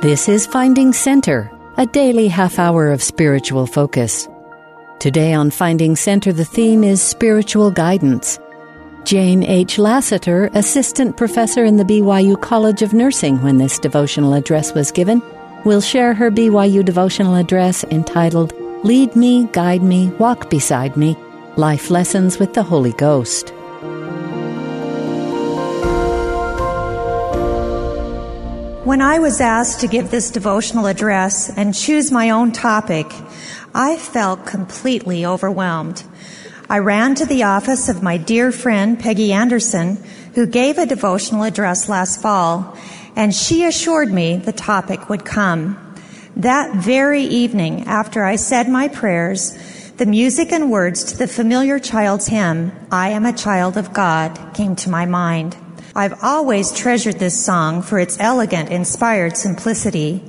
This is Finding Center, a daily half hour of spiritual focus. Today on Finding Center, the theme is spiritual guidance. Jane H. Lassiter, assistant professor in the BYU College of Nursing when this devotional address was given, will share her BYU devotional address entitled Lead Me, Guide Me, Walk Beside Me Life Lessons with the Holy Ghost. When I was asked to give this devotional address and choose my own topic, I felt completely overwhelmed. I ran to the office of my dear friend Peggy Anderson, who gave a devotional address last fall, and she assured me the topic would come. That very evening, after I said my prayers, the music and words to the familiar child's hymn, I am a child of God, came to my mind. I've always treasured this song for its elegant, inspired simplicity,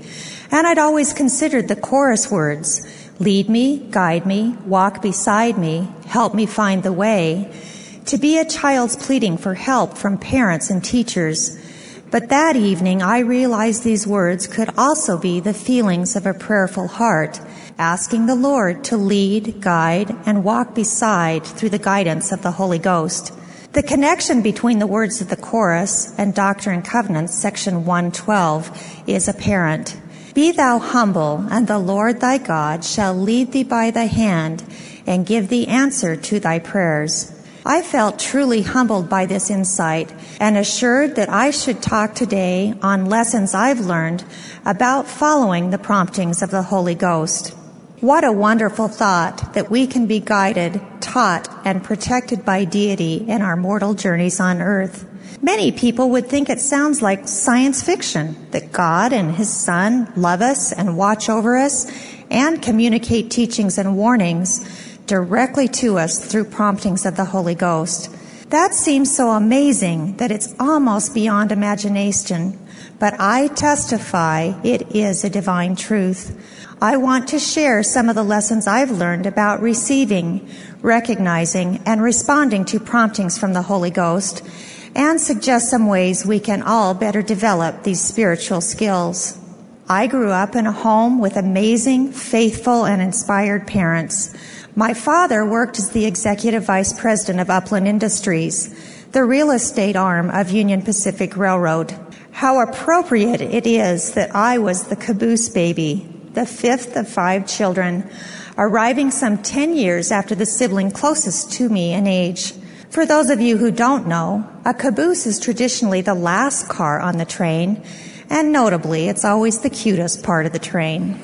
and I'd always considered the chorus words, lead me, guide me, walk beside me, help me find the way, to be a child's pleading for help from parents and teachers. But that evening I realized these words could also be the feelings of a prayerful heart, asking the Lord to lead, guide, and walk beside through the guidance of the Holy Ghost. The connection between the words of the chorus and Doctrine and Covenants, section 112, is apparent. Be thou humble, and the Lord thy God shall lead thee by the hand and give thee answer to thy prayers. I felt truly humbled by this insight and assured that I should talk today on lessons I've learned about following the promptings of the Holy Ghost. What a wonderful thought that we can be guided, taught, and protected by deity in our mortal journeys on earth. Many people would think it sounds like science fiction that God and His Son love us and watch over us and communicate teachings and warnings directly to us through promptings of the Holy Ghost. That seems so amazing that it's almost beyond imagination, but I testify it is a divine truth. I want to share some of the lessons I've learned about receiving, recognizing, and responding to promptings from the Holy Ghost, and suggest some ways we can all better develop these spiritual skills. I grew up in a home with amazing, faithful, and inspired parents. My father worked as the executive vice president of Upland Industries, the real estate arm of Union Pacific Railroad. How appropriate it is that I was the caboose baby the fifth of five children, arriving some 10 years after the sibling closest to me in age. For those of you who don't know, a caboose is traditionally the last car on the train, and notably, it's always the cutest part of the train.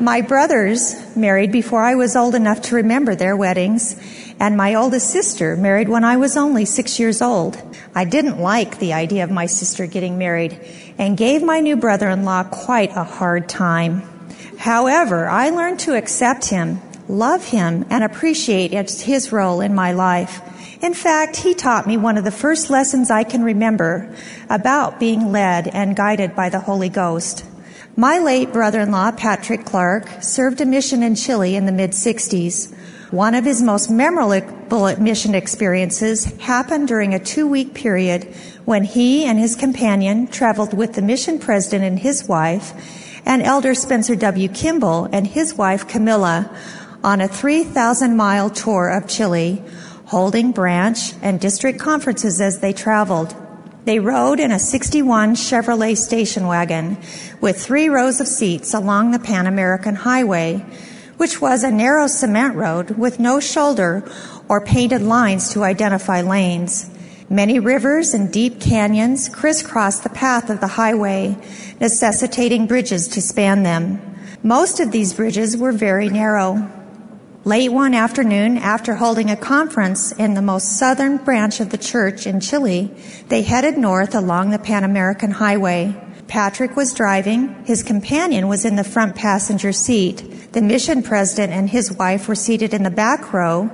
my brothers married before I was old enough to remember their weddings, and my oldest sister married when I was only six years old. I didn't like the idea of my sister getting married and gave my new brother in law quite a hard time. However, I learned to accept him, love him, and appreciate his role in my life. In fact, he taught me one of the first lessons I can remember about being led and guided by the Holy Ghost. My late brother in law, Patrick Clark, served a mission in Chile in the mid 60s. One of his most memorable mission experiences happened during a two week period when he and his companion traveled with the mission president and his wife, and Elder Spencer W. Kimball and his wife Camilla on a 3,000 mile tour of Chile, holding branch and district conferences as they traveled. They rode in a 61 Chevrolet station wagon with three rows of seats along the Pan American Highway which was a narrow cement road with no shoulder or painted lines to identify lanes. Many rivers and deep canyons crisscrossed the path of the highway, necessitating bridges to span them. Most of these bridges were very narrow. Late one afternoon, after holding a conference in the most southern branch of the church in Chile, they headed north along the Pan American Highway. Patrick was driving. His companion was in the front passenger seat. The mission president and his wife were seated in the back row,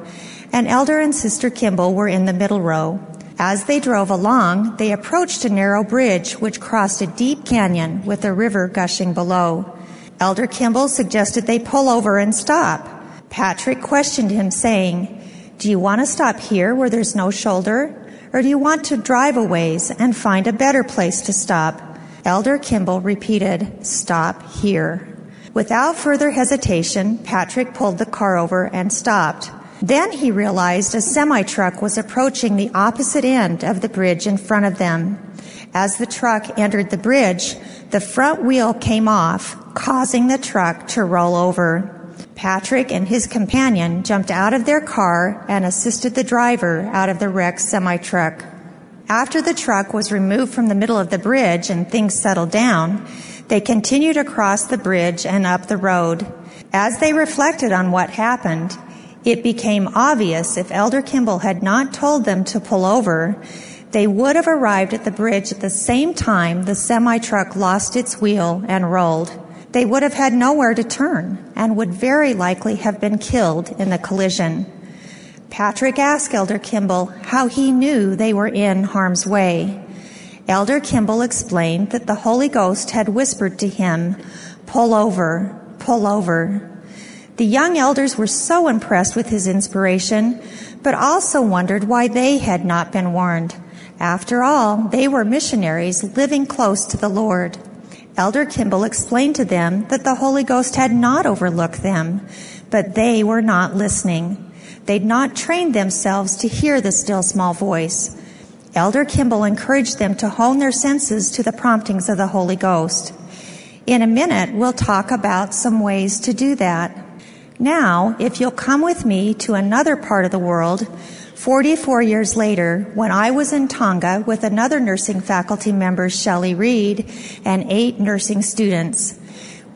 and Elder and Sister Kimball were in the middle row. As they drove along, they approached a narrow bridge which crossed a deep canyon with a river gushing below. Elder Kimball suggested they pull over and stop. Patrick questioned him, saying, Do you want to stop here where there's no shoulder? Or do you want to drive a ways and find a better place to stop? Elder Kimball repeated, Stop here. Without further hesitation, Patrick pulled the car over and stopped. Then he realized a semi truck was approaching the opposite end of the bridge in front of them. As the truck entered the bridge, the front wheel came off, causing the truck to roll over. Patrick and his companion jumped out of their car and assisted the driver out of the wrecked semi truck. After the truck was removed from the middle of the bridge and things settled down, they continued across the bridge and up the road. As they reflected on what happened, it became obvious if Elder Kimball had not told them to pull over, they would have arrived at the bridge at the same time the semi truck lost its wheel and rolled. They would have had nowhere to turn and would very likely have been killed in the collision. Patrick asked Elder Kimball how he knew they were in harm's way. Elder Kimball explained that the Holy Ghost had whispered to him, Pull over, pull over. The young elders were so impressed with his inspiration, but also wondered why they had not been warned. After all, they were missionaries living close to the Lord. Elder Kimball explained to them that the Holy Ghost had not overlooked them, but they were not listening. They'd not trained themselves to hear the still small voice. Elder Kimball encouraged them to hone their senses to the promptings of the Holy Ghost. In a minute, we'll talk about some ways to do that. Now, if you'll come with me to another part of the world, 44 years later, when I was in Tonga with another nursing faculty member, Shelley Reed, and eight nursing students.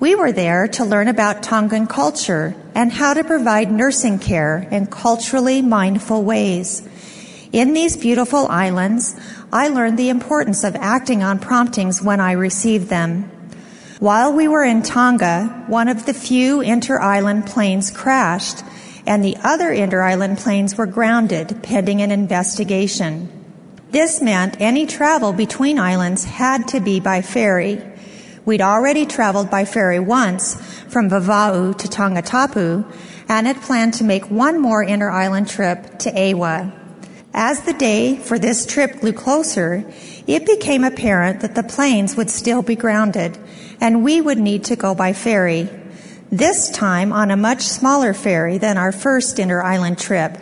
We were there to learn about Tongan culture and how to provide nursing care in culturally mindful ways. In these beautiful islands, I learned the importance of acting on promptings when I received them. While we were in Tonga, one of the few inter-island planes crashed and the other inter-island planes were grounded pending an investigation. This meant any travel between islands had to be by ferry. We'd already traveled by ferry once from Vava'u to Tongatapu and had planned to make one more inter-island trip to 'Eua. As the day for this trip grew closer, it became apparent that the planes would still be grounded and we would need to go by ferry. This time on a much smaller ferry than our first inter-island trip.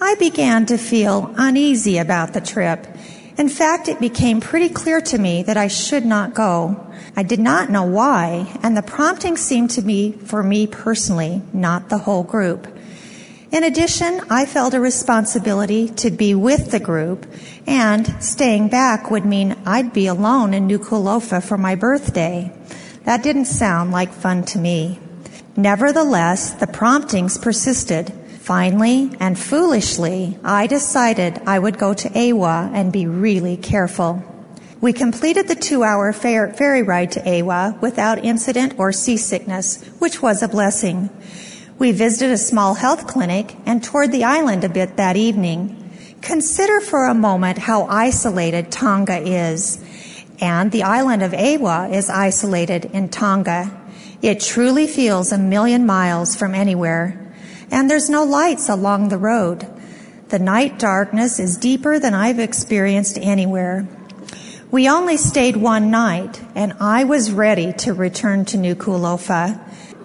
I began to feel uneasy about the trip. In fact, it became pretty clear to me that I should not go. I did not know why, and the prompting seemed to be for me personally, not the whole group. In addition, I felt a responsibility to be with the group, and staying back would mean I'd be alone in Nuku'alofa for my birthday. That didn't sound like fun to me. Nevertheless, the promptings persisted. Finally and foolishly, I decided I would go to 'Eua and be really careful. We completed the two hour ferry ride to 'Eua without incident or seasickness, which was a blessing. We visited a small health clinic and toured the island a bit that evening. Consider for a moment how isolated Tonga is. And the island of Ewa is isolated in Tonga. It truly feels a million miles from anywhere. And there's no lights along the road. The night darkness is deeper than I've experienced anywhere. We only stayed one night, and I was ready to return to Nuku'alofa.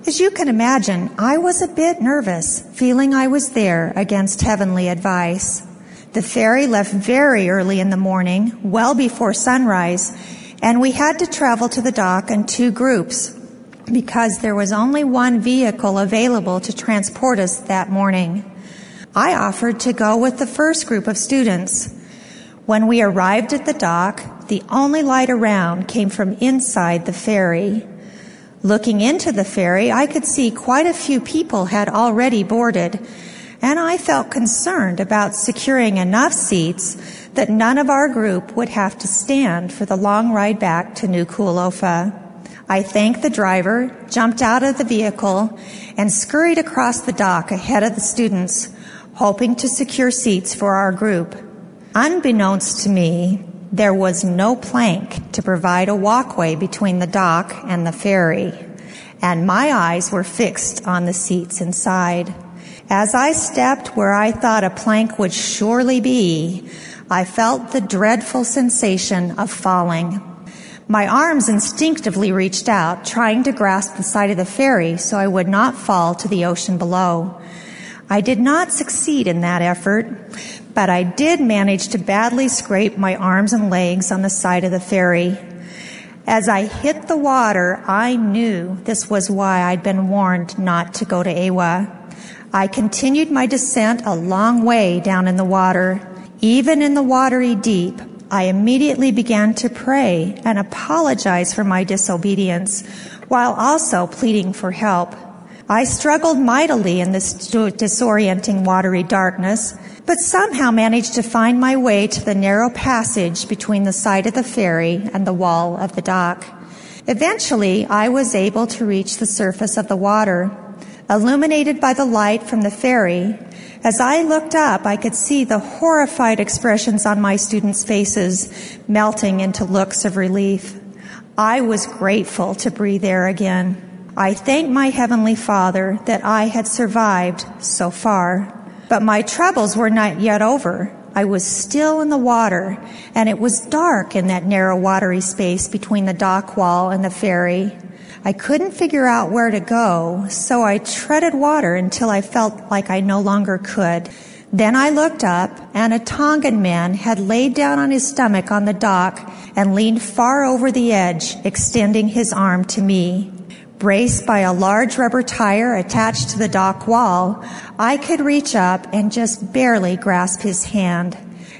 As you can imagine, I was a bit nervous, feeling I was there against heavenly advice. The ferry left very early in the morning, well before sunrise, and we had to travel to the dock in two groups because there was only one vehicle available to transport us that morning. I offered to go with the first group of students. When we arrived at the dock, the only light around came from inside the ferry. Looking into the ferry, I could see quite a few people had already boarded, and I felt concerned about securing enough seats that none of our group would have to stand for the long ride back to Nuku'alofa. I thanked the driver, jumped out of the vehicle, and scurried across the dock ahead of the students, hoping to secure seats for our group. Unbeknownst to me, there was no plank to provide a walkway between the dock and the ferry, and my eyes were fixed on the seats inside. As I stepped where I thought a plank would surely be, I felt the dreadful sensation of falling. My arms instinctively reached out, trying to grasp the side of the ferry so I would not fall to the ocean below. I did not succeed in that effort, but I did manage to badly scrape my arms and legs on the side of the ferry. As I hit the water, I knew this was why I'd been warned not to go to 'Eua. I continued my descent a long way down in the water. Even in the watery deep, I immediately began to pray and apologize for my disobedience while also pleading for help. I struggled mightily in this disorienting watery darkness, but somehow managed to find my way to the narrow passage between the side of the ferry and the wall of the dock. Eventually, I was able to reach the surface of the water. Illuminated by the light from the ferry, as I looked up, I could see the horrified expressions on my students' faces melting into looks of relief. I was grateful to breathe air again. I thanked my Heavenly Father that I had survived so far. But my troubles were not yet over. I was still in the water, and it was dark in that narrow watery space between the dock wall and the ferry. I couldn't figure out where to go, so I treaded water until I felt like I no longer could. Then I looked up, and a Tongan man had laid down on his stomach on the dock and leaned far over the edge, extending his arm to me. Braced by a large rubber tire attached to the dock wall, I could reach up and just barely grasp his hand.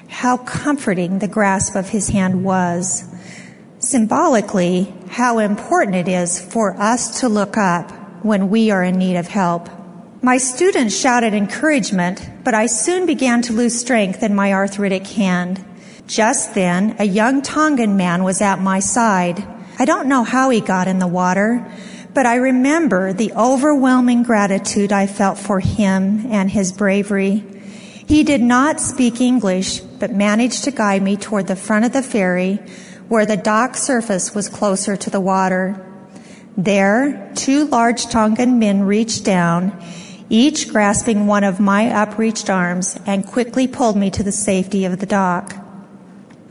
How comforting the grasp of his hand was symbolically how important it is for us to look up when we are in need of help. My students shouted encouragement, but I soon began to lose strength in my arthritic hand. Just then, a young Tongan man was at my side. I don't know how he got in the water, but I remember the overwhelming gratitude I felt for him and his bravery. He did not speak English, but managed to guide me toward the front of the ferry where the dock surface was closer to the water. There, two large Tongan men reached down, each grasping one of my upreached arms, and quickly pulled me to the safety of the dock.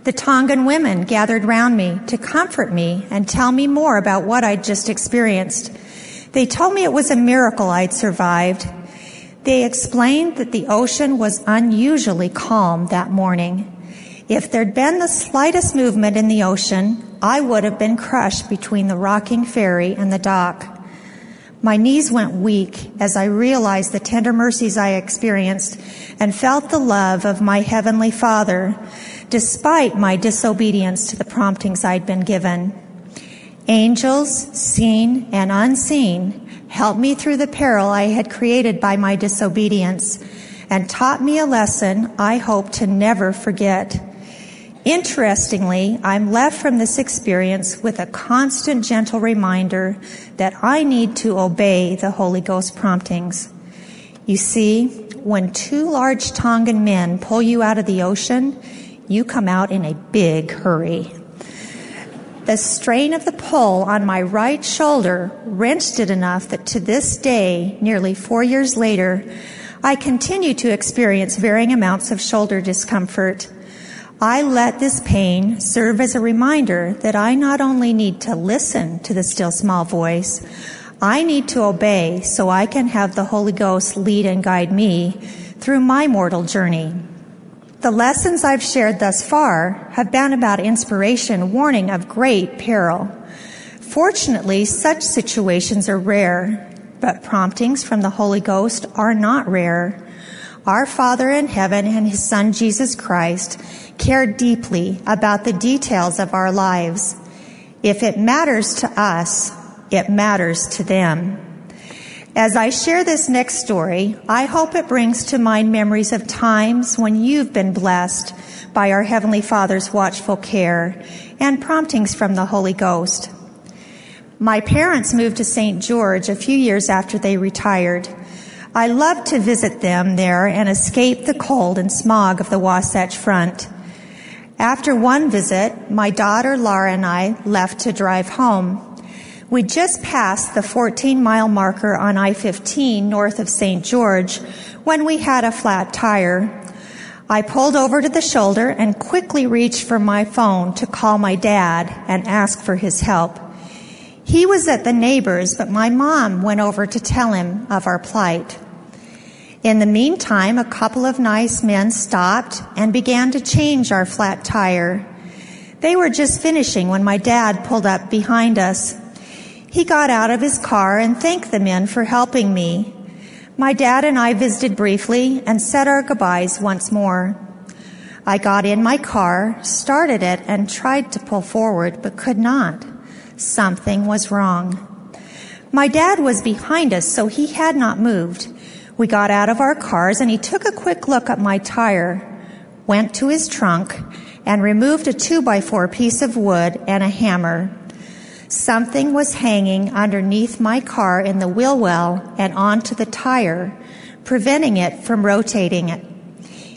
The Tongan women gathered round me to comfort me and tell me more about what I'd just experienced. They told me it was a miracle I'd survived. They explained that the ocean was unusually calm that morning if there'd been the slightest movement in the ocean, I would have been crushed between the rocking ferry and the dock. My knees went weak as I realized the tender mercies I experienced and felt the love of my Heavenly Father, despite my disobedience to the promptings I'd been given. Angels, seen and unseen, helped me through the peril I had created by my disobedience and taught me a lesson I hope to never forget. Interestingly, I'm left from this experience with a constant gentle reminder that I need to obey the Holy Ghost promptings. You see, when two large Tongan men pull you out of the ocean, you come out in a big hurry. The strain of the pull on my right shoulder wrenched it enough that to this day, nearly four years later, I continue to experience varying amounts of shoulder discomfort. I let this pain serve as a reminder that I not only need to listen to the still small voice, I need to obey so I can have the Holy Ghost lead and guide me through my mortal journey. The lessons I've shared thus far have been about inspiration, warning of great peril. Fortunately, such situations are rare, but promptings from the Holy Ghost are not rare. Our Father in heaven and His Son Jesus Christ care deeply about the details of our lives. If it matters to us, it matters to them. As I share this next story, I hope it brings to mind memories of times when you've been blessed by our Heavenly Father's watchful care and promptings from the Holy Ghost. My parents moved to St. George a few years after they retired. I loved to visit them there and escape the cold and smog of the Wasatch Front. After one visit, my daughter Laura and I left to drive home. We just passed the 14 mile marker on I 15 north of St. George when we had a flat tire. I pulled over to the shoulder and quickly reached for my phone to call my dad and ask for his help. He was at the neighbor's, but my mom went over to tell him of our plight. In the meantime, a couple of nice men stopped and began to change our flat tire. They were just finishing when my dad pulled up behind us. He got out of his car and thanked the men for helping me. My dad and I visited briefly and said our goodbyes once more. I got in my car, started it, and tried to pull forward, but could not. Something was wrong. My dad was behind us, so he had not moved. We got out of our cars and he took a quick look at my tire, went to his trunk, and removed a two by four piece of wood and a hammer. Something was hanging underneath my car in the wheel well and onto the tire, preventing it from rotating it.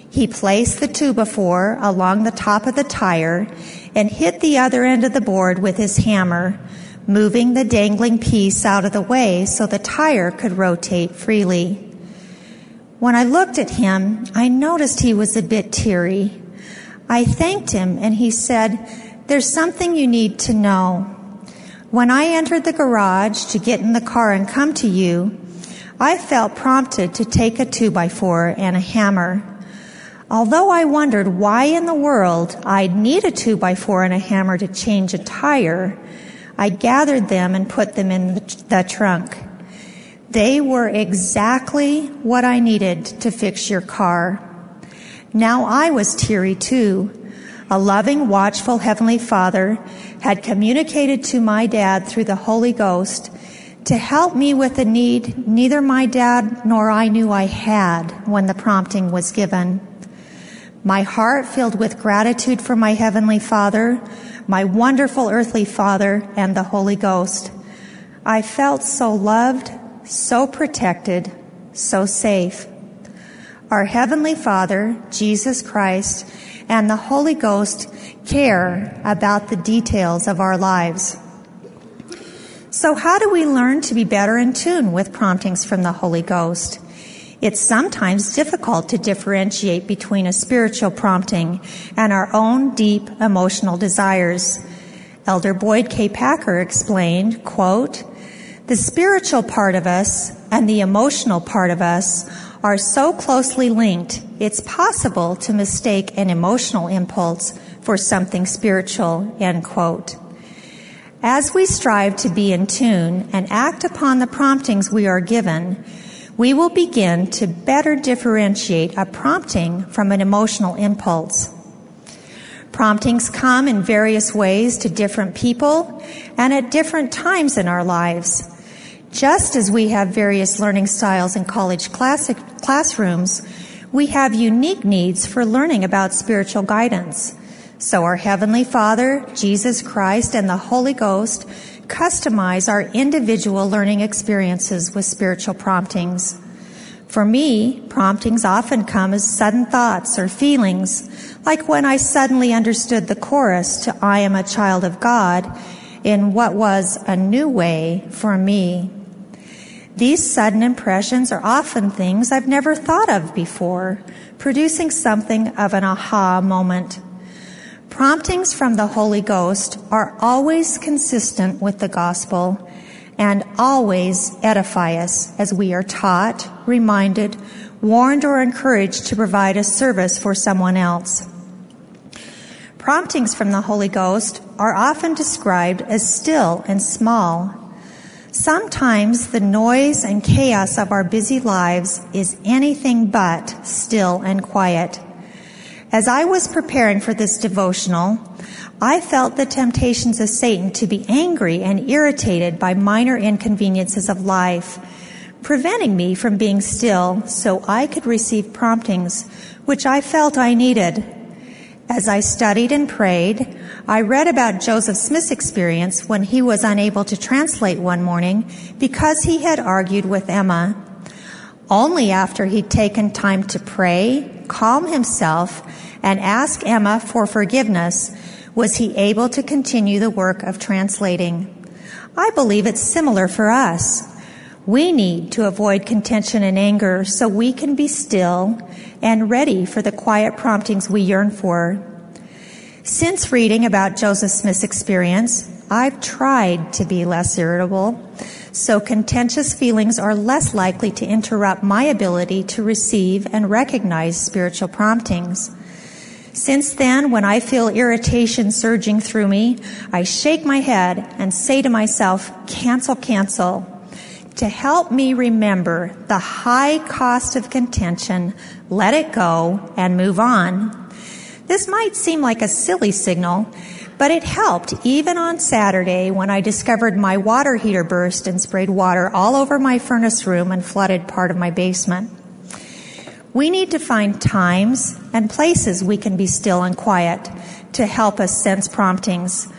He placed the two before along the top of the tire and hit the other end of the board with his hammer, moving the dangling piece out of the way so the tire could rotate freely. When I looked at him, I noticed he was a bit teary. I thanked him and he said, There's something you need to know. When I entered the garage to get in the car and come to you, I felt prompted to take a two by four and a hammer. Although I wondered why in the world I'd need a two by four and a hammer to change a tire, I gathered them and put them in the trunk. They were exactly what I needed to fix your car. Now I was teary too. A loving, watchful Heavenly Father had communicated to my dad through the Holy Ghost to help me with a need neither my dad nor I knew I had when the prompting was given. My heart filled with gratitude for my Heavenly Father, my wonderful earthly Father, and the Holy Ghost. I felt so loved, so protected, so safe. Our Heavenly Father, Jesus Christ, and the Holy Ghost care about the details of our lives. So how do we learn to be better in tune with promptings from the Holy Ghost? It's sometimes difficult to differentiate between a spiritual prompting and our own deep emotional desires. Elder Boyd K. Packer explained, quote, the spiritual part of us and the emotional part of us are so closely linked, it's possible to mistake an emotional impulse for something spiritual, end quote. As we strive to be in tune and act upon the promptings we are given, we will begin to better differentiate a prompting from an emotional impulse. Promptings come in various ways to different people and at different times in our lives. Just as we have various learning styles in college classic classrooms, we have unique needs for learning about spiritual guidance. So our Heavenly Father, Jesus Christ, and the Holy Ghost customize our individual learning experiences with spiritual promptings. For me, promptings often come as sudden thoughts or feelings, like when I suddenly understood the chorus to I am a child of God in what was a new way for me. These sudden impressions are often things I've never thought of before, producing something of an aha moment. Promptings from the Holy Ghost are always consistent with the gospel and always edify us as we are taught, reminded, warned, or encouraged to provide a service for someone else. Promptings from the Holy Ghost are often described as still and small Sometimes the noise and chaos of our busy lives is anything but still and quiet. As I was preparing for this devotional, I felt the temptations of Satan to be angry and irritated by minor inconveniences of life, preventing me from being still so I could receive promptings which I felt I needed. As I studied and prayed, I read about Joseph Smith's experience when he was unable to translate one morning because he had argued with Emma. Only after he'd taken time to pray, calm himself, and ask Emma for forgiveness was he able to continue the work of translating. I believe it's similar for us. We need to avoid contention and anger so we can be still and ready for the quiet promptings we yearn for. Since reading about Joseph Smith's experience, I've tried to be less irritable, so contentious feelings are less likely to interrupt my ability to receive and recognize spiritual promptings. Since then, when I feel irritation surging through me, I shake my head and say to myself, cancel, cancel to help me remember the high cost of contention, let it go, and move on. This might seem like a silly signal, but it helped even on Saturday when I discovered my water heater burst and sprayed water all over my furnace room and flooded part of my basement. We need to find times and places we can be still and quiet to help us sense promptings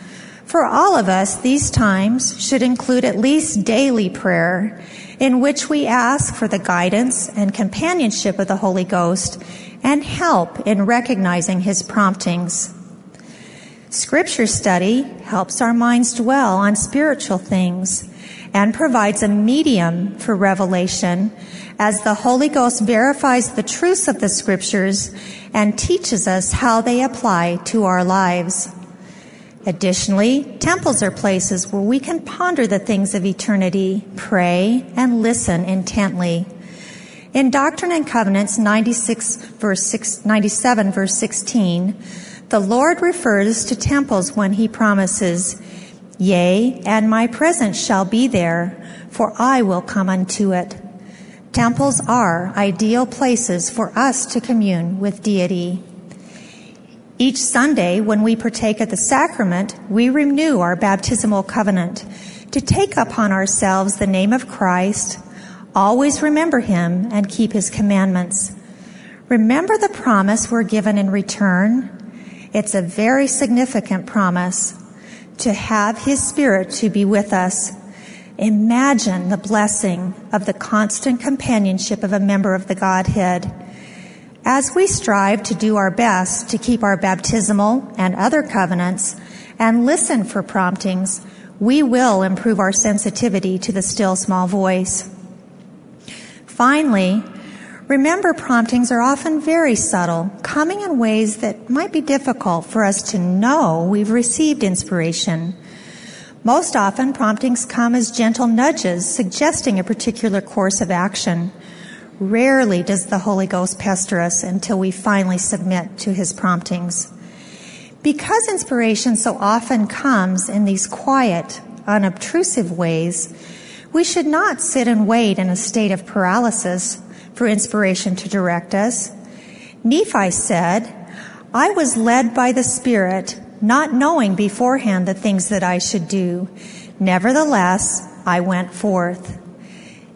for all of us, these times should include at least daily prayer in which we ask for the guidance and companionship of the Holy Ghost and help in recognizing his promptings. Scripture study helps our minds dwell on spiritual things and provides a medium for revelation as the Holy Ghost verifies the truths of the scriptures and teaches us how they apply to our lives. Additionally, temples are places where we can ponder the things of eternity, pray, and listen intently. In Doctrine and Covenants 96 verse 6, 97 verse 16, the Lord refers to temples when he promises, Yea, and my presence shall be there, for I will come unto it. Temples are ideal places for us to commune with deity. Each Sunday, when we partake of the sacrament, we renew our baptismal covenant to take upon ourselves the name of Christ, always remember him, and keep his commandments. Remember the promise we're given in return. It's a very significant promise to have his spirit to be with us. Imagine the blessing of the constant companionship of a member of the Godhead. As we strive to do our best to keep our baptismal and other covenants and listen for promptings, we will improve our sensitivity to the still small voice. Finally, remember promptings are often very subtle, coming in ways that might be difficult for us to know we've received inspiration. Most often, promptings come as gentle nudges suggesting a particular course of action. Rarely does the Holy Ghost pester us until we finally submit to his promptings. Because inspiration so often comes in these quiet, unobtrusive ways, we should not sit and wait in a state of paralysis for inspiration to direct us. Nephi said, I was led by the Spirit, not knowing beforehand the things that I should do. Nevertheless, I went forth.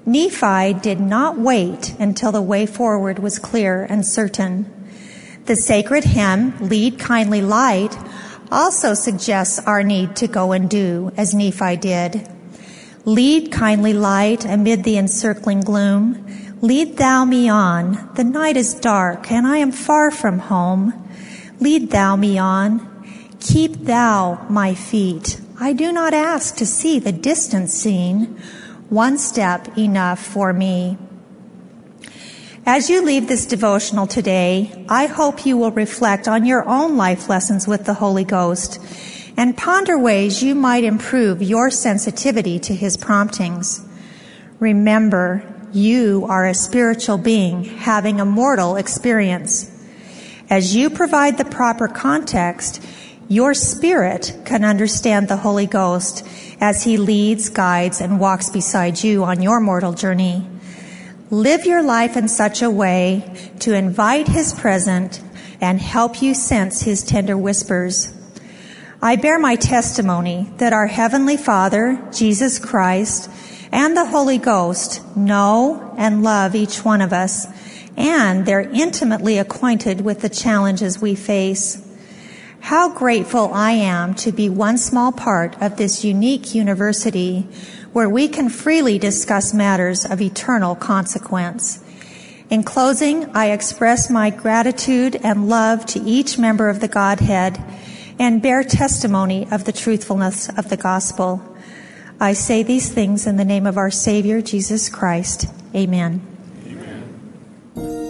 Nephi did not wait until the way forward was clear and certain. The sacred hymn, Lead Kindly Light, also suggests our need to go and do as Nephi did. Lead kindly light amid the encircling gloom. Lead thou me on. The night is dark and I am far from home. Lead thou me on. Keep thou my feet. I do not ask to see the distant scene one step enough for me. As you leave this devotional today, I hope you will reflect on your own life lessons with the Holy Ghost and ponder ways you might improve your sensitivity to His promptings. Remember, you are a spiritual being having a mortal experience. As you provide the proper context, your spirit can understand the Holy Ghost as he leads, guides, and walks beside you on your mortal journey. Live your life in such a way to invite his presence and help you sense his tender whispers. I bear my testimony that our Heavenly Father, Jesus Christ, and the Holy Ghost know and love each one of us, and they're intimately acquainted with the challenges we face. How grateful I am to be one small part of this unique university where we can freely discuss matters of eternal consequence. In closing, I express my gratitude and love to each member of the Godhead and bear testimony of the truthfulness of the gospel. I say these things in the name of our Savior, Jesus Christ. Amen. Amen.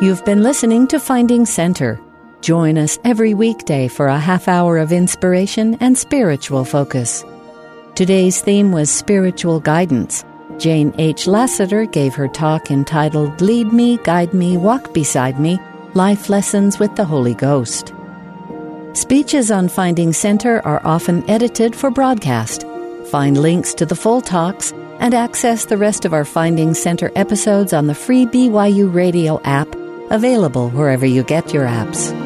You've been listening to Finding Center. Join us every weekday for a half hour of inspiration and spiritual focus. Today's theme was spiritual guidance. Jane H. Lassiter gave her talk entitled Lead Me, Guide Me, Walk Beside Me Life Lessons with the Holy Ghost. Speeches on Finding Center are often edited for broadcast. Find links to the full talks and access the rest of our Finding Center episodes on the free BYU Radio app, available wherever you get your apps.